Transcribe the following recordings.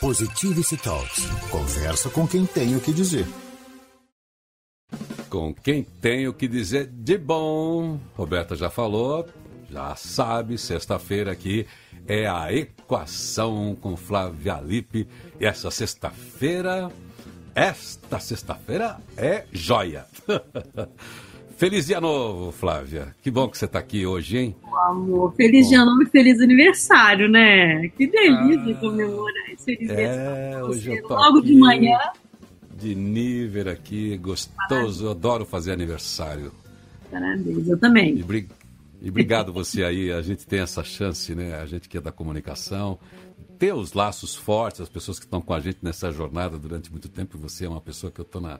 Positivity Talks. Conversa com quem tem o que dizer. Com quem tem o que dizer de bom. Roberta já falou, já sabe, sexta-feira aqui é a equação com Flávia Lippe. E essa sexta-feira, esta sexta-feira é joia. Feliz dia novo, Flávia. Que bom que você está aqui hoje, hein? amor, feliz bom. dia novo e feliz aniversário, né? Que delícia ah, comemorar esse aniversário. É, hoje eu tô Logo aqui, de manhã. De nível aqui, gostoso. Eu adoro fazer aniversário. Parabéns, eu também. E, bri... e obrigado você aí. A gente tem essa chance, né? A gente que é da comunicação, ter os laços fortes, as pessoas que estão com a gente nessa jornada durante muito tempo. Você é uma pessoa que eu estou na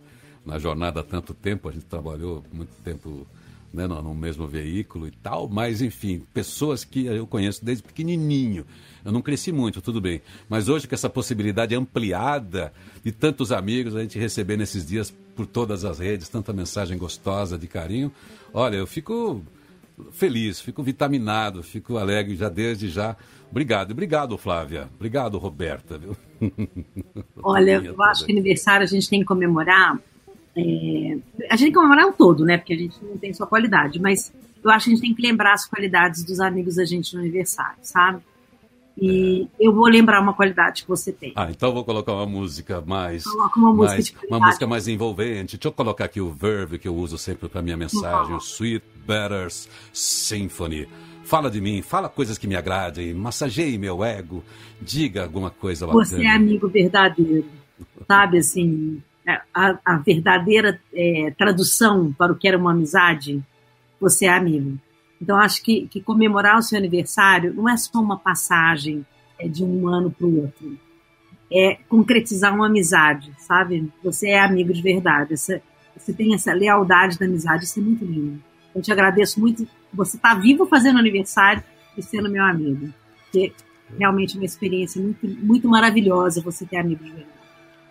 na jornada há tanto tempo, a gente trabalhou muito tempo né, no, no, mesmo veículo e tal, mas enfim, pessoas que eu conheço desde pequenininho. Eu não cresci muito, tudo bem. Mas hoje, com essa possibilidade ampliada de tantos amigos, a gente receber nesses dias por todas as redes, tanta mensagem gostosa de carinho, olha, eu fico feliz, fico vitaminado, fico alegre já desde já. Obrigado, obrigado, Flávia. Obrigado, Roberta. Viu? Olha, eu acho que aniversário a gente tem que comemorar é, a gente tem que comemorar o todo, né? Porque a gente não tem só qualidade, mas eu acho que a gente tem que lembrar as qualidades dos amigos da gente no aniversário, sabe? E é. eu vou lembrar uma qualidade que você tem. Ah, então eu vou colocar uma música mais. Coloca uma música mais, Uma música mais envolvente. Deixa eu colocar aqui o verve que eu uso sempre para minha mensagem, o Sweet Betters Symphony. Fala de mim, fala coisas que me agradem, massageie meu ego, diga alguma coisa bacana. Você é amigo verdadeiro, sabe assim, a, a verdadeira é, tradução para o que era uma amizade, você é amigo. Então, acho que, que comemorar o seu aniversário não é só uma passagem é, de um ano para o outro. É concretizar uma amizade, sabe? Você é amigo de verdade. Você, você tem essa lealdade da amizade, isso é muito lindo. Eu te agradeço muito. Você está vivo fazendo aniversário e sendo meu amigo. Porque realmente é uma experiência muito, muito maravilhosa você ter amigos de verdade.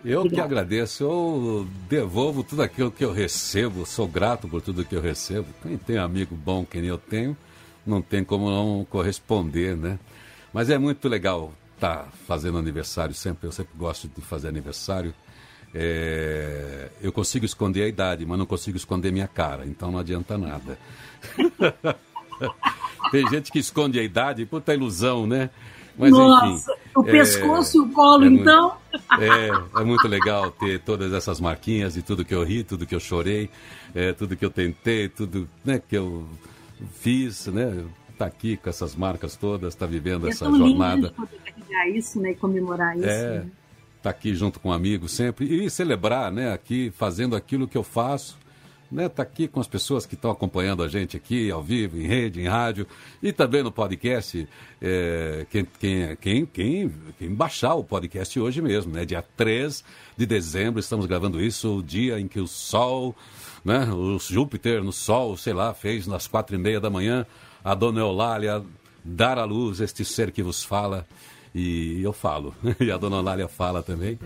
Eu Obrigada. que agradeço, eu devolvo tudo aquilo que eu recebo, sou grato por tudo que eu recebo. Quem tem amigo bom que nem eu tenho, não tem como não corresponder, né? Mas é muito legal estar tá fazendo aniversário sempre, eu sempre gosto de fazer aniversário. É... eu consigo esconder a idade, mas não consigo esconder minha cara, então não adianta nada. tem gente que esconde a idade, puta ilusão, né? Mas, Nossa, enfim, o é, pescoço e o colo, é então? Muito, é, é muito legal ter todas essas marquinhas de tudo que eu ri, tudo que eu chorei, é, tudo que eu tentei, tudo né, que eu fiz, né? Tá aqui com essas marcas todas, está vivendo é essa jornada. Lindo poder carregar isso, né, e comemorar isso. É, né? tá aqui junto com amigos sempre e celebrar, né, aqui fazendo aquilo que eu faço né, tá aqui com as pessoas que estão acompanhando a gente aqui, ao vivo, em rede, em rádio, e também no podcast. É, quem, quem, quem, quem, quem baixar o podcast hoje mesmo, né? Dia 3 de dezembro, estamos gravando isso, o dia em que o Sol, né, o Júpiter no Sol, sei lá, fez nas quatro e meia da manhã, a dona Eulália dar à luz este ser que vos fala. E eu falo, e a dona Olália fala também.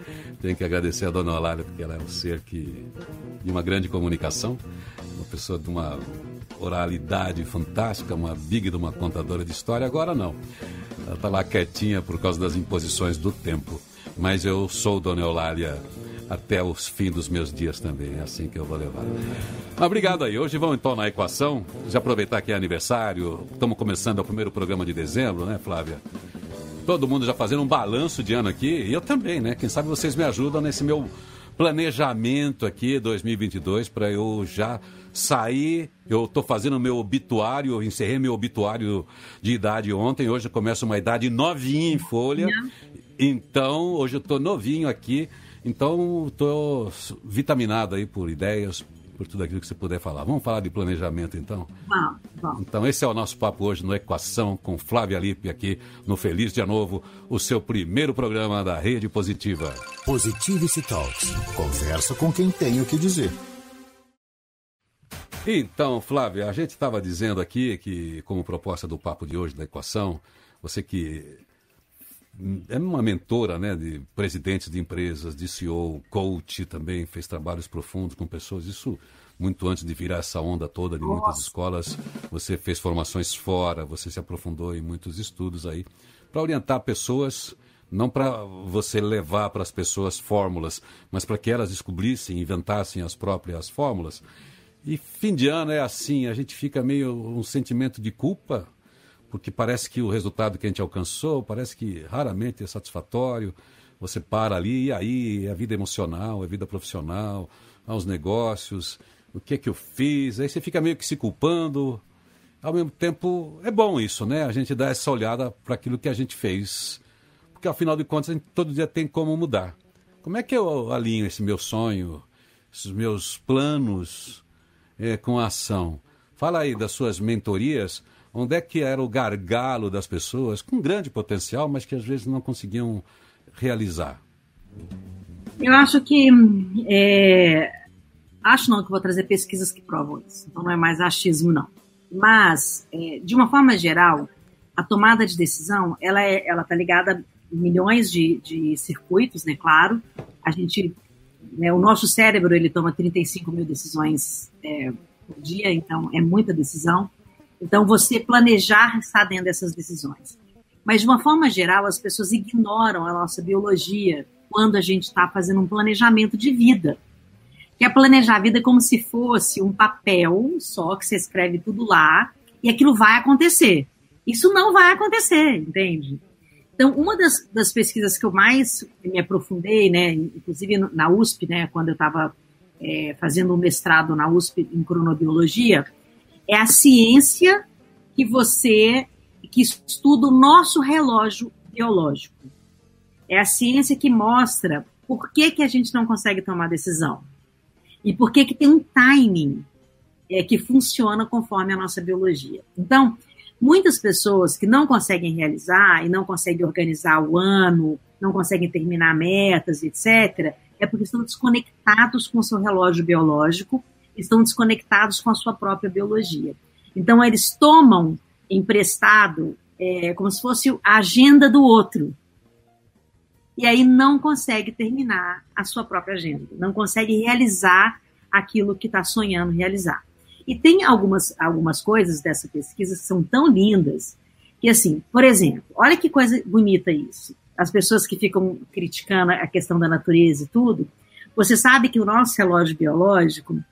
Tenho que agradecer a dona Olália, porque ela é um ser que de uma grande comunicação, uma pessoa de uma oralidade fantástica, uma big de uma contadora de história. Agora não, ela está lá quietinha por causa das imposições do tempo. Mas eu sou dona Eulália até os fins dos meus dias também. É assim que eu vou levar. obrigado aí. Hoje vamos então na equação. Já aproveitar que é aniversário. Estamos começando o primeiro programa de dezembro, né, Flávia? Todo mundo já fazendo um balanço de ano aqui. E eu também, né? Quem sabe vocês me ajudam nesse meu planejamento aqui 2022 para eu já sair. Eu estou fazendo meu obituário, eu encerrei meu obituário de idade ontem. Hoje eu começo uma idade novinha em folha. Então, hoje eu estou novinho aqui. Então, estou vitaminado aí por ideias, por tudo aquilo que você puder falar. Vamos falar de planejamento, então? Vamos. Então, esse é o nosso papo hoje no Equação com Flávia Lippe aqui no Feliz Dia Novo, o seu primeiro programa da Rede Positiva. Positivity Talks. Conversa com quem tem o que dizer. Então, Flávia, a gente estava dizendo aqui que, como proposta do papo de hoje da Equação, você que é uma mentora né, de presidentes de empresas, de CEO, coach também, fez trabalhos profundos com pessoas. Isso muito antes de virar essa onda toda de muitas escolas. Você fez formações fora, você se aprofundou em muitos estudos aí para orientar pessoas Não para você levar para as pessoas fórmulas, mas para que elas descobrissem, inventassem as próprias fórmulas. E fim de ano é assim, a gente fica meio um sentimento de culpa, porque parece que o resultado que a gente alcançou, parece que raramente é satisfatório. Você para ali, e aí, é a vida emocional, é a vida profissional, aos negócios, o que é que eu fiz, aí você fica meio que se culpando. Ao mesmo tempo, é bom isso, né? A gente dá essa olhada para aquilo que a gente fez, porque afinal de contas, a gente todo dia tem como mudar. Como é que eu alinho esse meu sonho, esses meus planos é, com a ação? Fala aí das suas mentorias Onde é que era o gargalo das pessoas com grande potencial, mas que às vezes não conseguiam realizar? Eu acho que. É, acho não que vou trazer pesquisas que provam isso. Então não é mais achismo, não. Mas, é, de uma forma geral, a tomada de decisão ela é, ela está ligada a milhões de, de circuitos, né? Claro. A gente. Né, o nosso cérebro ele toma 35 mil decisões é, por dia, então é muita decisão. Então, você planejar está dentro dessas decisões. Mas, de uma forma geral, as pessoas ignoram a nossa biologia quando a gente está fazendo um planejamento de vida. É planejar a vida como se fosse um papel só, que você escreve tudo lá, e aquilo vai acontecer. Isso não vai acontecer, entende? Então, uma das, das pesquisas que eu mais me aprofundei, né, inclusive na USP, né, quando eu estava é, fazendo um mestrado na USP em cronobiologia, é a ciência que você que estuda o nosso relógio biológico. É a ciência que mostra por que, que a gente não consegue tomar decisão. E por que, que tem um timing é, que funciona conforme a nossa biologia. Então, muitas pessoas que não conseguem realizar e não conseguem organizar o ano, não conseguem terminar metas, etc., é porque estão desconectados com o seu relógio biológico estão desconectados com a sua própria biologia. Então, eles tomam emprestado é, como se fosse a agenda do outro. E aí não consegue terminar a sua própria agenda, não consegue realizar aquilo que está sonhando realizar. E tem algumas, algumas coisas dessa pesquisa que são tão lindas que, assim, por exemplo, olha que coisa bonita isso. As pessoas que ficam criticando a questão da natureza e tudo, você sabe que o nosso relógio biológico,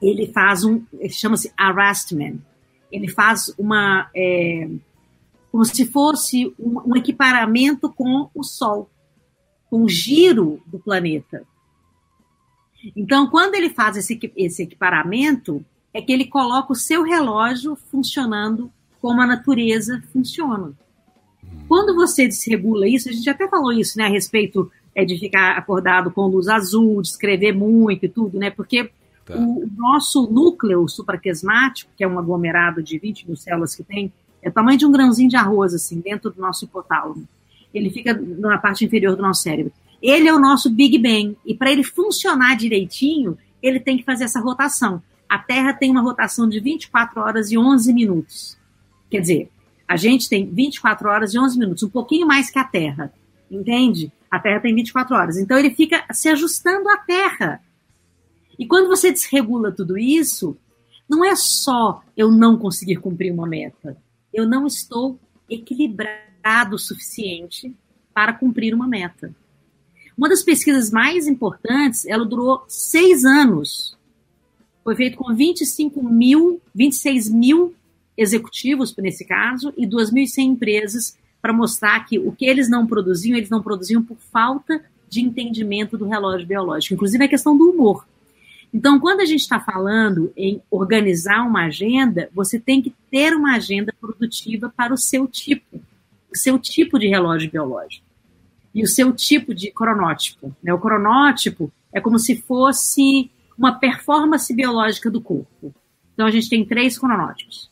ele faz um, chama-se arrestment, ele faz uma, é, como se fosse um, um equiparamento com o Sol, com o giro do planeta. Então, quando ele faz esse, esse equiparamento, é que ele coloca o seu relógio funcionando como a natureza funciona. Quando você desregula isso, a gente até falou isso, né, a respeito é, de ficar acordado com luz azul, de escrever muito e tudo, né, porque Tá. O nosso núcleo supraquesmático, que é um aglomerado de 20 mil células que tem, é o tamanho de um grãozinho de arroz, assim, dentro do nosso hipotálamo. Ele fica na parte inferior do nosso cérebro. Ele é o nosso Big Bang. E para ele funcionar direitinho, ele tem que fazer essa rotação. A Terra tem uma rotação de 24 horas e 11 minutos. Quer dizer, a gente tem 24 horas e 11 minutos, um pouquinho mais que a Terra. Entende? A Terra tem 24 horas. Então ele fica se ajustando à Terra. E quando você desregula tudo isso, não é só eu não conseguir cumprir uma meta. Eu não estou equilibrado o suficiente para cumprir uma meta. Uma das pesquisas mais importantes, ela durou seis anos. Foi feito com 25 mil, 26 mil executivos, nesse caso, e 2.100 empresas, para mostrar que o que eles não produziam, eles não produziam por falta de entendimento do relógio biológico. Inclusive a questão do humor. Então, quando a gente está falando em organizar uma agenda, você tem que ter uma agenda produtiva para o seu tipo, o seu tipo de relógio biológico e o seu tipo de cronótipo. Né? O cronótipo é como se fosse uma performance biológica do corpo. Então, a gente tem três cronótipos.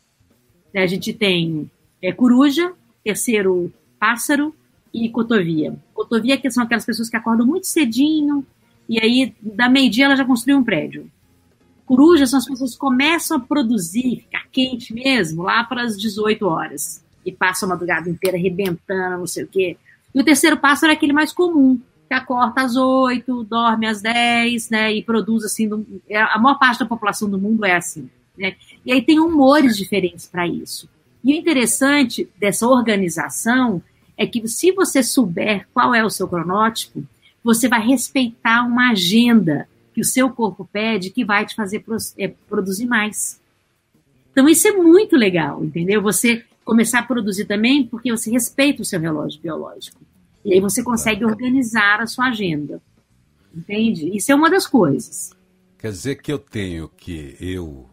Né? A gente tem é, coruja, terceiro pássaro e cotovia. Cotovia que são aquelas pessoas que acordam muito cedinho, e aí, da meio-dia, ela já construiu um prédio. Corujas são as pessoas que começam a produzir, ficar quente mesmo, lá para as 18 horas. E passam a madrugada inteira arrebentando, não sei o quê. E o terceiro pássaro é aquele mais comum, que acorda às 8, dorme às 10, né? E produz assim. É, a maior parte da população do mundo é assim. Né? E aí tem humores diferentes para isso. E o interessante dessa organização é que se você souber qual é o seu cronótipo, você vai respeitar uma agenda que o seu corpo pede que vai te fazer é, produzir mais. Então isso é muito legal, entendeu? Você começar a produzir também porque você respeita o seu relógio biológico. E aí você consegue organizar a sua agenda. Entende? Isso é uma das coisas. Quer dizer que eu tenho que, eu,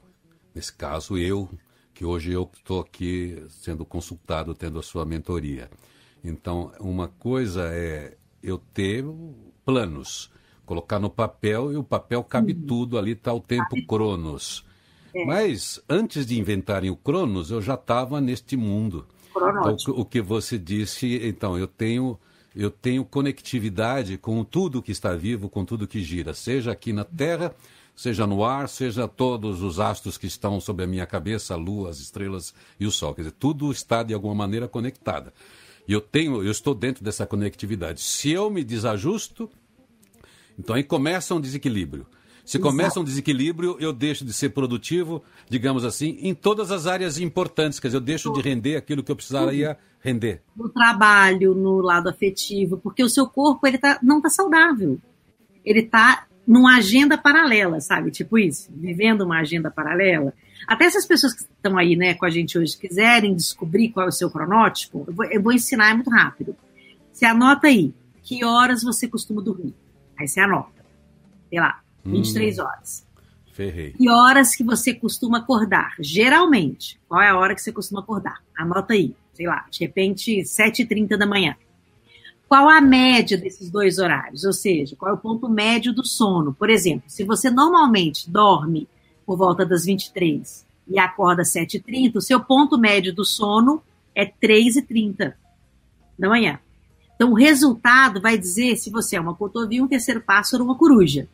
nesse caso eu, que hoje eu estou aqui sendo consultado, tendo a sua mentoria. Então, uma coisa é eu ter planos, colocar no papel e o papel cabe uhum. tudo, ali está o tempo cabe Cronos. É. Mas antes de inventarem o Cronos, eu já estava neste mundo. Então, o que você disse, então, eu tenho eu tenho conectividade com tudo que está vivo, com tudo que gira, seja aqui na Terra, seja no ar, seja todos os astros que estão sobre a minha cabeça, a lua, as estrelas e o sol. Quer dizer, tudo está de alguma maneira conectado. E eu tenho, eu estou dentro dessa conectividade. Se eu me desajusto, então aí começa um desequilíbrio. Se começa um desequilíbrio, eu deixo de ser produtivo, digamos assim, em todas as áreas importantes. Quer dizer, eu deixo de render aquilo que eu precisaria render. No trabalho, no lado afetivo, porque o seu corpo ele tá, não está saudável. Ele está numa agenda paralela, sabe? Tipo isso, vivendo uma agenda paralela. Até essas pessoas que estão aí né, com a gente hoje quiserem descobrir qual é o seu cronótipo, eu vou, eu vou ensinar muito rápido. Você anota aí que horas você costuma dormir. Aí você anota. Sei lá, 23 hum, horas. Ferrei. E horas que você costuma acordar? Geralmente. Qual é a hora que você costuma acordar? Anota aí. Sei lá, de repente, 7h30 da manhã. Qual a média desses dois horários? Ou seja, qual é o ponto médio do sono? Por exemplo, se você normalmente dorme por volta das 23 e acorda às 7h30, o seu ponto médio do sono é 3h30 da manhã. Então, o resultado vai dizer se você é uma cotovia, um terceiro pássaro ou uma coruja.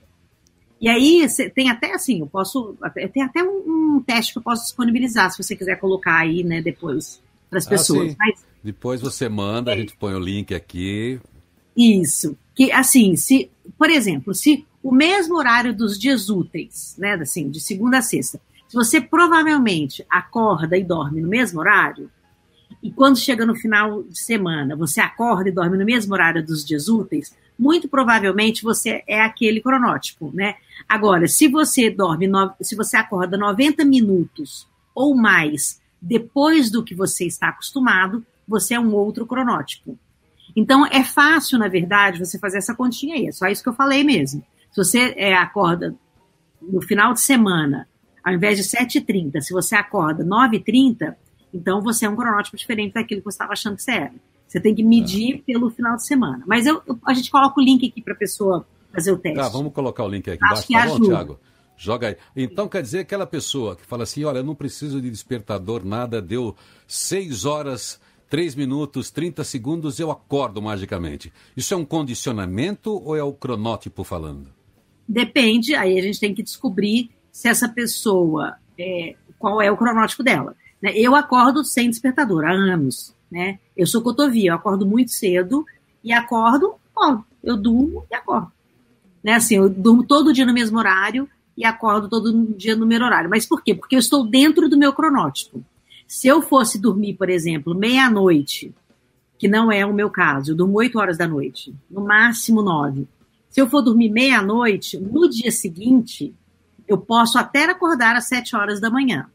E aí tem até assim, eu posso. Tem até um, um, teste que eu posso disponibilizar, se você quiser colocar aí, né, depois, para as ah, pessoas. Mas, depois você manda, é. a gente põe o link aqui. Isso. Que assim, se, por exemplo, se o mesmo horário dos dias úteis, né, assim, de segunda a sexta, se você provavelmente acorda e dorme no mesmo horário, e quando chega no final de semana, você acorda e dorme no mesmo horário dos dias úteis, muito provavelmente você é aquele cronótipo, né? Agora, se você dorme, se você acorda 90 minutos ou mais depois do que você está acostumado, você é um outro cronótipo. Então, é fácil, na verdade, você fazer essa continha aí. É só isso que eu falei mesmo. Se você é, acorda no final de semana, ao invés de 7h30, se você acorda 9h30, então você é um cronótipo diferente daquilo que você estava achando que você era. Você tem que medir é. pelo final de semana. Mas eu, eu, a gente coloca o link aqui para a pessoa fazer o teste. Tá, vamos colocar o link aqui embaixo, tá bom, Thiago? Joga aí. Então quer dizer aquela pessoa que fala assim: olha, eu não preciso de despertador, nada, deu 6 horas, 3 minutos, 30 segundos, eu acordo magicamente. Isso é um condicionamento ou é o cronótipo falando? Depende, aí a gente tem que descobrir se essa pessoa, é, qual é o cronótipo dela. Né? Eu acordo sem despertador há anos né? Eu sou cotovia, eu acordo muito cedo e acordo, eu durmo e acordo. Né? Assim, eu durmo todo dia no mesmo horário e acordo todo dia no mesmo horário. Mas por quê? Porque eu estou dentro do meu cronótipo. Se eu fosse dormir, por exemplo, meia-noite, que não é o meu caso, eu durmo 8 horas da noite, no máximo 9. Se eu for dormir meia-noite, no dia seguinte, eu posso até acordar às 7 horas da manhã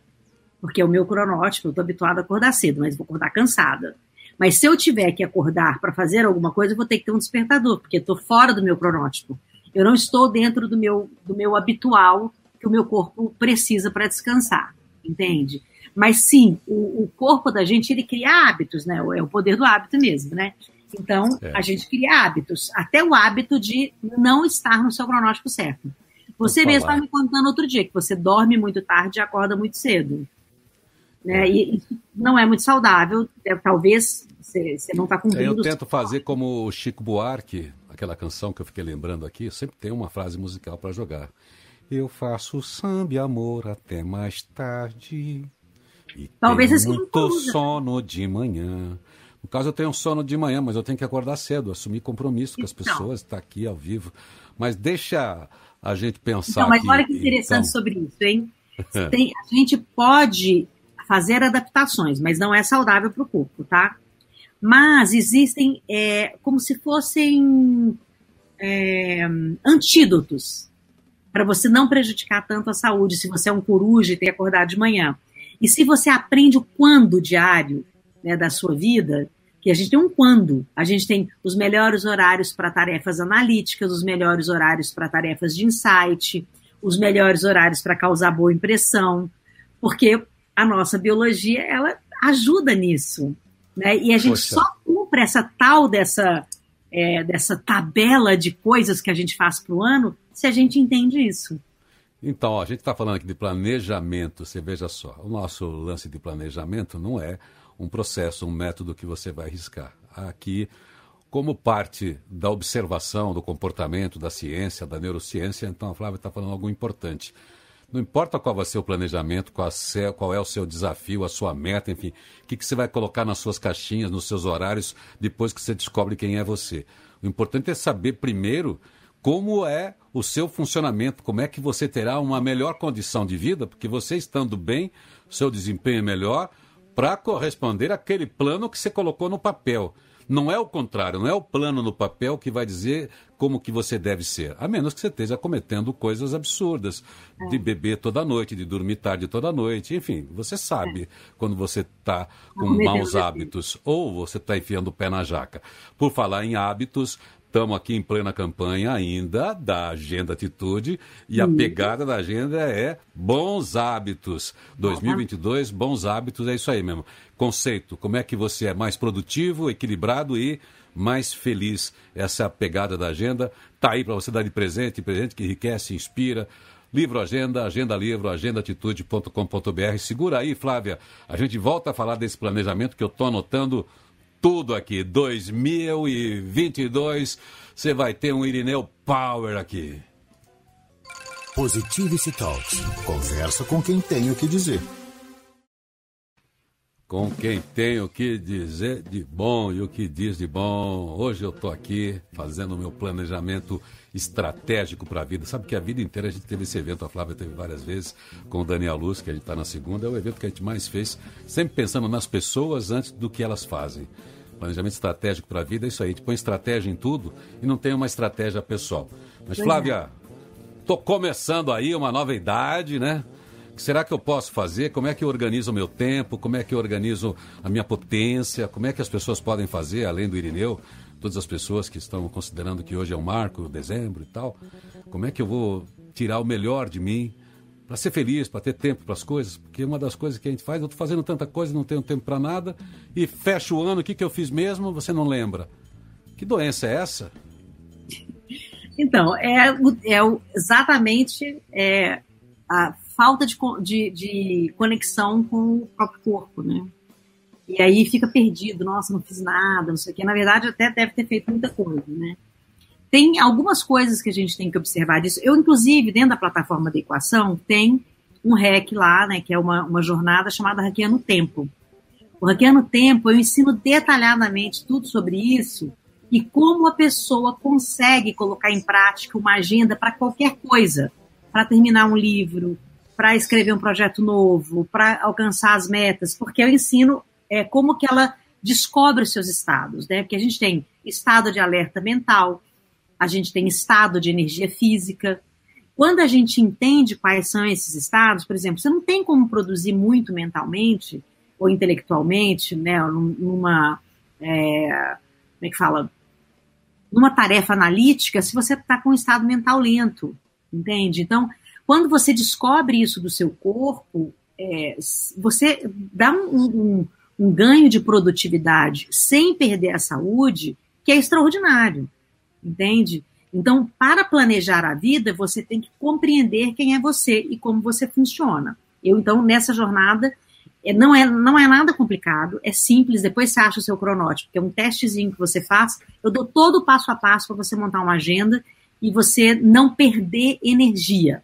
porque é o meu cronótipo, eu estou habituada a acordar cedo, mas vou acordar cansada. Mas se eu tiver que acordar para fazer alguma coisa, eu vou ter que ter um despertador, porque estou fora do meu cronótipo. Eu não estou dentro do meu, do meu habitual que o meu corpo precisa para descansar, entende? Mas sim, o, o, corpo da gente, ele cria hábitos, né? É o poder do hábito mesmo, né? Então, é. a gente cria hábitos, até o hábito de não estar no seu cronótipo certo. Você mesmo estava me contando outro dia que você dorme muito tarde e acorda muito cedo. Né? E não é muito saudável, é, talvez você, não está cumprindo. Eu tento fazer como o Chico Buarque, aquela canção que eu fiquei lembrando aqui, sempre tem uma frase musical para jogar. Eu faço samba amor até mais tarde. E Talvez tenho muito sono de manhã. No caso, eu tenho sono de manhã, mas eu tenho que acordar cedo, assumir compromisso com as então. pessoas, estar tá aqui ao vivo. Mas deixa a gente pensar. Então, mas olha que interessante então... sobre isso, hein? Tem, a gente pode fazer adaptações, mas não é saudável para o corpo, tá? Mas existem é, como se fossem é, antídotos para você não prejudicar tanto a saúde se você é um coruja e tem que acordar de manhã. E se você aprende o quando diário né, da sua vida, que a gente tem um quando, a gente tem os melhores horários para tarefas analíticas, os melhores horários para tarefas de insight, os melhores horários para causar boa impressão, porque a nossa biologia ela ajuda nisso, né? E a gente Poxa. só cumpre essa tal dessa é, dessa tabela de coisas que a gente faz para o ano se a gente entende isso. Então, ó, a gente está falando aqui de planejamento. Você veja só, o nosso lance de planejamento não é um processo, um método que você vai arriscar. Aqui, como parte da observação do comportamento, da ciência, da neurociência, então a Flávia está falando algo importante. Não importa qual vai ser o planejamento, qual, é o seu desafio, a sua meta, enfim, o que você vai colocar nas suas caixinhas, nos seus horários, depois que você descobre quem é você. O importante é saber primeiro como é o seu funcionamento, como é que você terá uma melhor condição de vida, porque você estando bem, seu desempenho é melhor, para corresponder àquele plano que você colocou no papel. Não é o contrário, não é o plano no papel que vai dizer como que você deve ser, a menos que você esteja cometendo coisas absurdas, é. de beber toda noite, de dormir tarde toda noite, enfim, você sabe é. quando você está com maus hábitos ou você está enfiando o pé na jaca. Por falar em hábitos, Estamos aqui em plena campanha ainda da Agenda Atitude e a pegada da agenda é bons hábitos. 2022, bons hábitos, é isso aí mesmo. Conceito, como é que você é mais produtivo, equilibrado e mais feliz. Essa é pegada da agenda. Tá aí para você dar de presente, presente que enriquece, inspira. Livro Agenda, Agenda Livro, agendaatitude.com.br. Segura aí, Flávia. A gente volta a falar desse planejamento que eu estou anotando tudo aqui. 2022, você vai ter um Irineu Power aqui. Positivity Talks. Conversa com quem tem o que dizer. Com quem tem o que dizer de bom e o que diz de bom. Hoje eu estou aqui fazendo o meu planejamento estratégico para a vida. Sabe que a vida inteira a gente teve esse evento, a Flávia teve várias vezes, com o Daniel Luz, que a gente está na segunda, é o evento que a gente mais fez, sempre pensando nas pessoas antes do que elas fazem. Planejamento estratégico para a vida é isso aí, a gente põe estratégia em tudo e não tem uma estratégia pessoal. Mas, Flávia, estou começando aí uma nova idade, né? O será que eu posso fazer? Como é que eu organizo o meu tempo? Como é que eu organizo a minha potência? Como é que as pessoas podem fazer, além do Irineu? todas as pessoas que estão considerando que hoje é um marco, dezembro e tal, como é que eu vou tirar o melhor de mim para ser feliz, para ter tempo para as coisas? Porque uma das coisas que a gente faz, eu estou fazendo tanta coisa, não tenho tempo para nada, e fecha o ano, o que, que eu fiz mesmo, você não lembra. Que doença é essa? Então, é, é exatamente é, a falta de, de, de conexão com o próprio corpo, né? E aí fica perdido, nossa, não fiz nada, não sei o quê. Na verdade, até deve ter feito muita coisa, né? Tem algumas coisas que a gente tem que observar disso. Eu, inclusive, dentro da plataforma da equação, tem um REC lá, né, que é uma, uma jornada chamada Hackeando Tempo. O Hackeando Tempo, eu ensino detalhadamente tudo sobre isso e como a pessoa consegue colocar em prática uma agenda para qualquer coisa, para terminar um livro, para escrever um projeto novo, para alcançar as metas, porque eu ensino é, como que ela descobre os seus estados, né? Porque a gente tem estado de alerta mental, a gente tem estado de energia física. Quando a gente entende quais são esses estados, por exemplo, você não tem como produzir muito mentalmente ou intelectualmente, né? Numa é, como é que fala? Numa tarefa analítica, se você está com um estado mental lento, entende? Então, quando você descobre isso do seu corpo, é, você dá um, um, um ganho de produtividade sem perder a saúde, que é extraordinário, entende? Então, para planejar a vida, você tem que compreender quem é você e como você funciona. Eu, então, nessa jornada, é, não é, não é nada complicado, é simples, depois você acha o seu cronótipo, que é um testezinho que você faz, eu dou todo o passo a passo para você montar uma agenda e você não perder energia,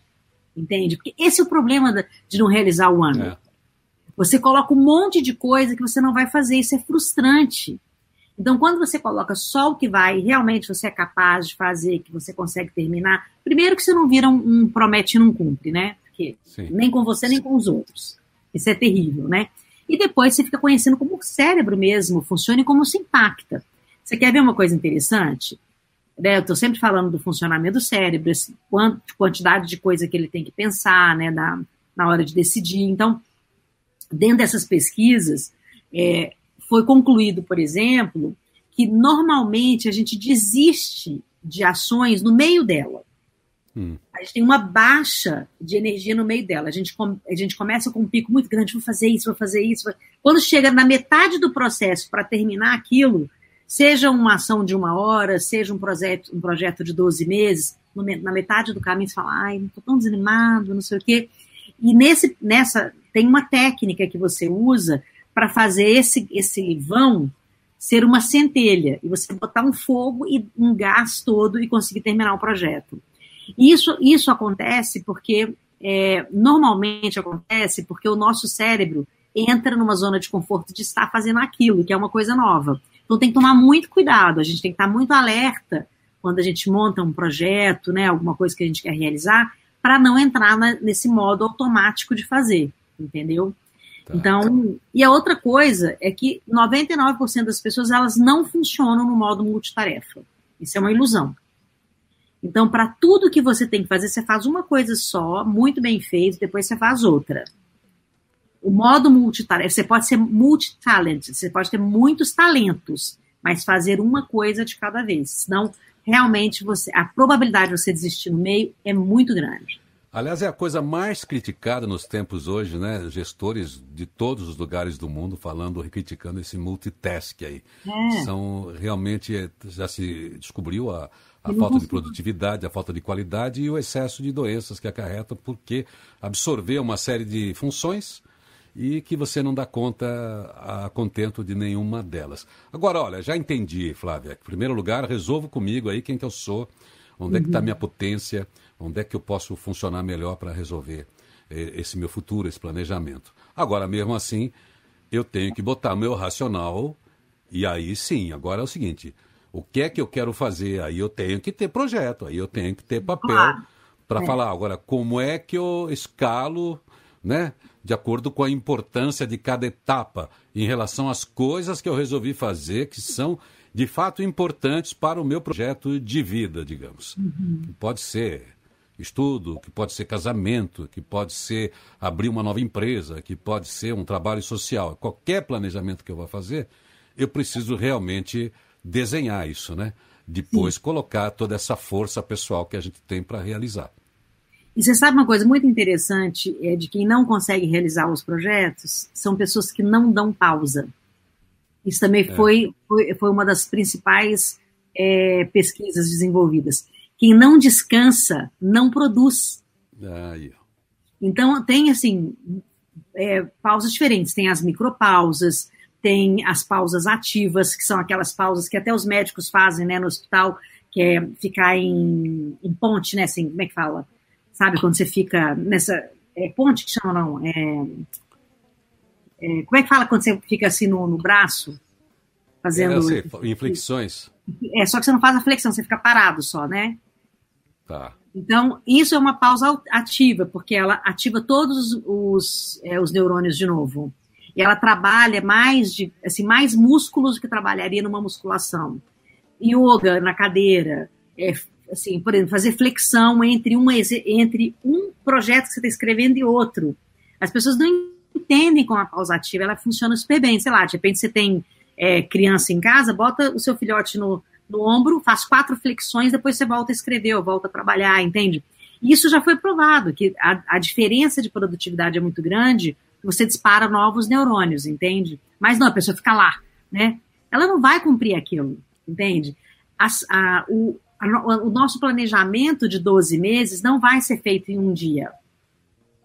entende? Porque esse é o problema de não realizar o ano. É. Você coloca um monte de coisa que você não vai fazer, isso é frustrante. Então, quando você coloca só o que vai, realmente você é capaz de fazer, que você consegue terminar, primeiro que você não vira um, um promete e não cumpre, né? Porque Sim. nem com você, nem com os outros. Isso é terrível, né? E depois você fica conhecendo como o cérebro mesmo funciona e como se impacta. Você quer ver uma coisa interessante? Né, eu estou sempre falando do funcionamento do cérebro, a quantidade de coisa que ele tem que pensar né, na, na hora de decidir. Então, dentro dessas pesquisas, é, foi concluído, por exemplo, que normalmente a gente desiste de ações no meio dela. Hum. A gente tem uma baixa de energia no meio dela. A gente, a gente começa com um pico muito grande, vou fazer isso, vou fazer isso. Quando chega na metade do processo para terminar aquilo, seja uma ação de uma hora, seja um projeto, um projeto de 12 meses, na metade do caminho você fala, ai, estou tão desanimado, não sei o quê. E nesse, nessa, tem uma técnica que você usa para fazer esse, esse vão ser uma centelha, e você botar um fogo e um gás todo e conseguir terminar o projeto. Isso, isso acontece porque, é, normalmente acontece porque o nosso cérebro entra numa zona de conforto de estar fazendo aquilo, que é uma coisa nova. Então tem que tomar muito cuidado, a gente tem que estar muito alerta quando a gente monta um projeto, né, alguma coisa que a gente quer realizar, para não entrar na, nesse modo automático de fazer, entendeu? Tá. Então, e a outra coisa é que 99% das pessoas elas não funcionam no modo multitarefa. Isso é uma ilusão. Então, para tudo que você tem que fazer, você faz uma coisa só, muito bem feito, depois você faz outra. O modo multitarefa, você pode ser multitalent, você pode ter muitos talentos, mas fazer uma coisa de cada vez. Senão, realmente, você, a probabilidade de você desistir no meio é muito grande. Aliás, é a coisa mais criticada nos tempos hoje, né? Gestores de todos os lugares do mundo falando, criticando esse multitask aí. É. São realmente, já se descobriu a, a falta de produtividade, a falta de qualidade e o excesso de doenças que acarreta porque absorver uma série de funções e que você não dá conta a contento de nenhuma delas. Agora, olha, já entendi, Flávia. Em primeiro lugar, resolvo comigo aí quem que eu sou, onde uhum. é que está a minha potência, onde é que eu posso funcionar melhor para resolver eh, esse meu futuro, esse planejamento. Agora, mesmo assim, eu tenho que botar meu racional e aí sim, agora é o seguinte, o que é que eu quero fazer? Aí eu tenho que ter projeto, aí eu tenho que ter papel para é. falar. Agora, como é que eu escalo, né? De acordo com a importância de cada etapa em relação às coisas que eu resolvi fazer, que são de fato importantes para o meu projeto de vida, digamos. Uhum. Que pode ser estudo, que pode ser casamento, que pode ser abrir uma nova empresa, que pode ser um trabalho social. Qualquer planejamento que eu vá fazer, eu preciso realmente desenhar isso, né? Depois Sim. colocar toda essa força pessoal que a gente tem para realizar. E você sabe uma coisa muito interessante é de quem não consegue realizar os projetos são pessoas que não dão pausa. Isso também é. foi, foi, foi, uma das principais é, pesquisas desenvolvidas. Quem não descansa não produz. Então tem assim é, pausas diferentes. Tem as micropausas, tem as pausas ativas, que são aquelas pausas que até os médicos fazem né, no hospital, que é ficar em, em ponte, né? Assim, como é que fala? Sabe, quando você fica nessa. É ponte que chama, não? É, é, como é que fala quando você fica assim no, no braço? Fazendo. É, eu sei, inflexões. É, só que você não faz a flexão, você fica parado só, né? Tá. Então, isso é uma pausa ativa, porque ela ativa todos os, é, os neurônios de novo. E ela trabalha mais de assim, mais músculos do que trabalharia numa musculação. Yoga na cadeira, é, assim, por exemplo, fazer flexão entre um, entre um projeto que você está escrevendo e outro. As pessoas não entendem com a pausa ativa, ela funciona super bem. Sei lá, de repente você tem é, criança em casa, bota o seu filhote no, no ombro, faz quatro flexões, depois você volta a escrever ou volta a trabalhar, entende? Isso já foi provado, que a, a diferença de produtividade é muito grande você dispara novos neurônios, entende? Mas não, a pessoa fica lá, né? Ela não vai cumprir aquilo, entende? As, a, o, o nosso planejamento de 12 meses não vai ser feito em um dia.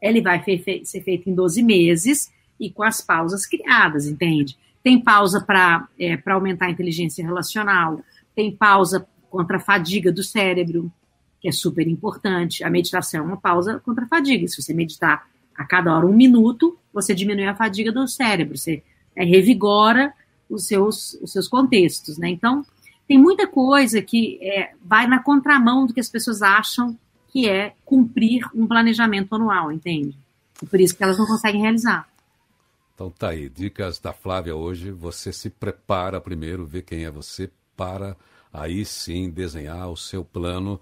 Ele vai ser feito em 12 meses e com as pausas criadas, entende? Tem pausa para é, aumentar a inteligência relacional, tem pausa contra a fadiga do cérebro, que é super importante. A meditação é uma pausa contra a fadiga. Se você meditar a cada hora um minuto, você diminui a fadiga do cérebro, você é, revigora os seus, os seus contextos, né? Então, tem muita coisa que é, vai na contramão do que as pessoas acham que é cumprir um planejamento anual, entende? E por isso que elas não conseguem realizar. Então tá aí, dicas da Flávia hoje. Você se prepara primeiro, vê quem é você, para aí sim desenhar o seu plano.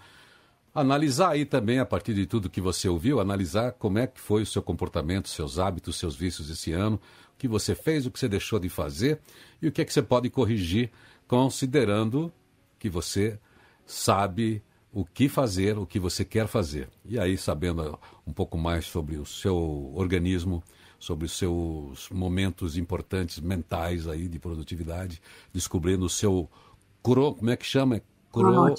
Analisar aí também, a partir de tudo que você ouviu, analisar como é que foi o seu comportamento, seus hábitos, seus vícios esse ano, o que você fez, o que você deixou de fazer e o que é que você pode corrigir, considerando que você sabe o que fazer, o que você quer fazer. E aí, sabendo um pouco mais sobre o seu organismo, sobre os seus momentos importantes mentais aí de produtividade, descobrindo o seu cro, como é que chama? Cro,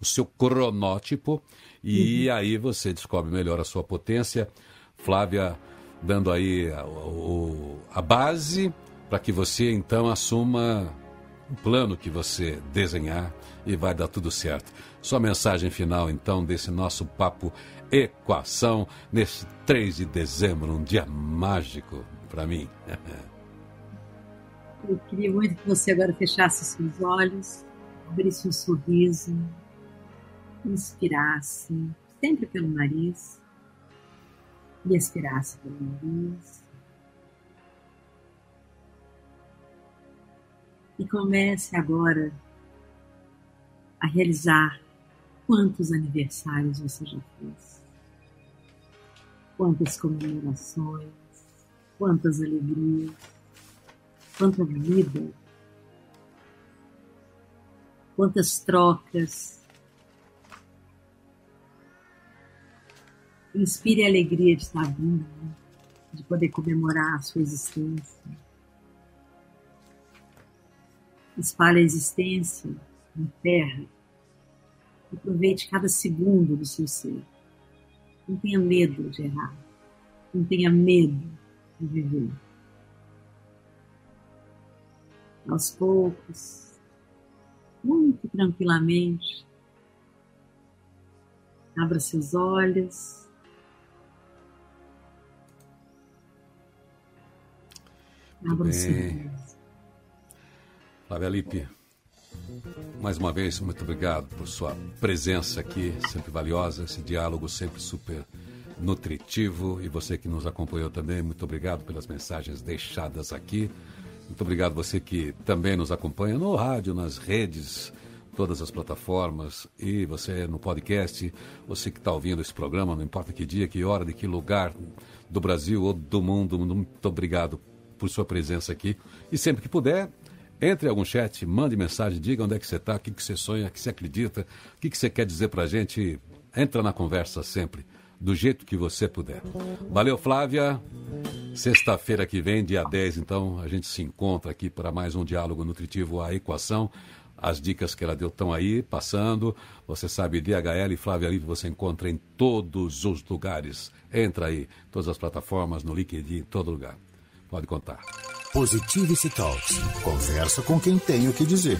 o seu cronótipo e uhum. aí você descobre melhor a sua potência. Flávia dando aí a, a, a base para que você então assuma o plano que você desenhar e vai dar tudo certo. Sua mensagem final então desse nosso papo equação nesse 3 de dezembro, um dia mágico para mim. Eu queria muito que você agora fechasse seus olhos, abrisse um sorriso, inspirasse sempre pelo nariz e expirasse pelo nariz. E comece agora a realizar quantos aniversários você já fez quantas comemorações, quantas alegrias, quanta vida, quantas trocas. Inspire a alegria de estar vindo, né? de poder comemorar a sua existência. Espalhe a existência na terra. Aproveite cada segundo do seu ser. Não tenha medo de errar. Não tenha medo de viver. Aos poucos, muito tranquilamente, abra seus olhos. Abra os seus Flávia Lipe, mais uma vez, muito obrigado por sua presença aqui, sempre valiosa, esse diálogo sempre super nutritivo. E você que nos acompanhou também, muito obrigado pelas mensagens deixadas aqui. Muito obrigado você que também nos acompanha no rádio, nas redes, todas as plataformas e você no podcast, você que está ouvindo esse programa, não importa que dia, que hora, de que lugar do Brasil ou do mundo, muito obrigado por sua presença aqui. E sempre que puder, entre em algum chat, mande mensagem, diga onde é que você está, o que, que você sonha, o que você acredita, o que, que você quer dizer para a gente. Entra na conversa sempre, do jeito que você puder. Valeu, Flávia. Sexta-feira que vem, dia 10, então, a gente se encontra aqui para mais um diálogo nutritivo à equação. As dicas que ela deu estão aí, passando. Você sabe, DHL e Flávia Livre você encontra em todos os lugares. Entra aí, todas as plataformas, no LinkedIn, em todo lugar. Pode contar. Positivity Talks. Conversa com quem tem o que dizer.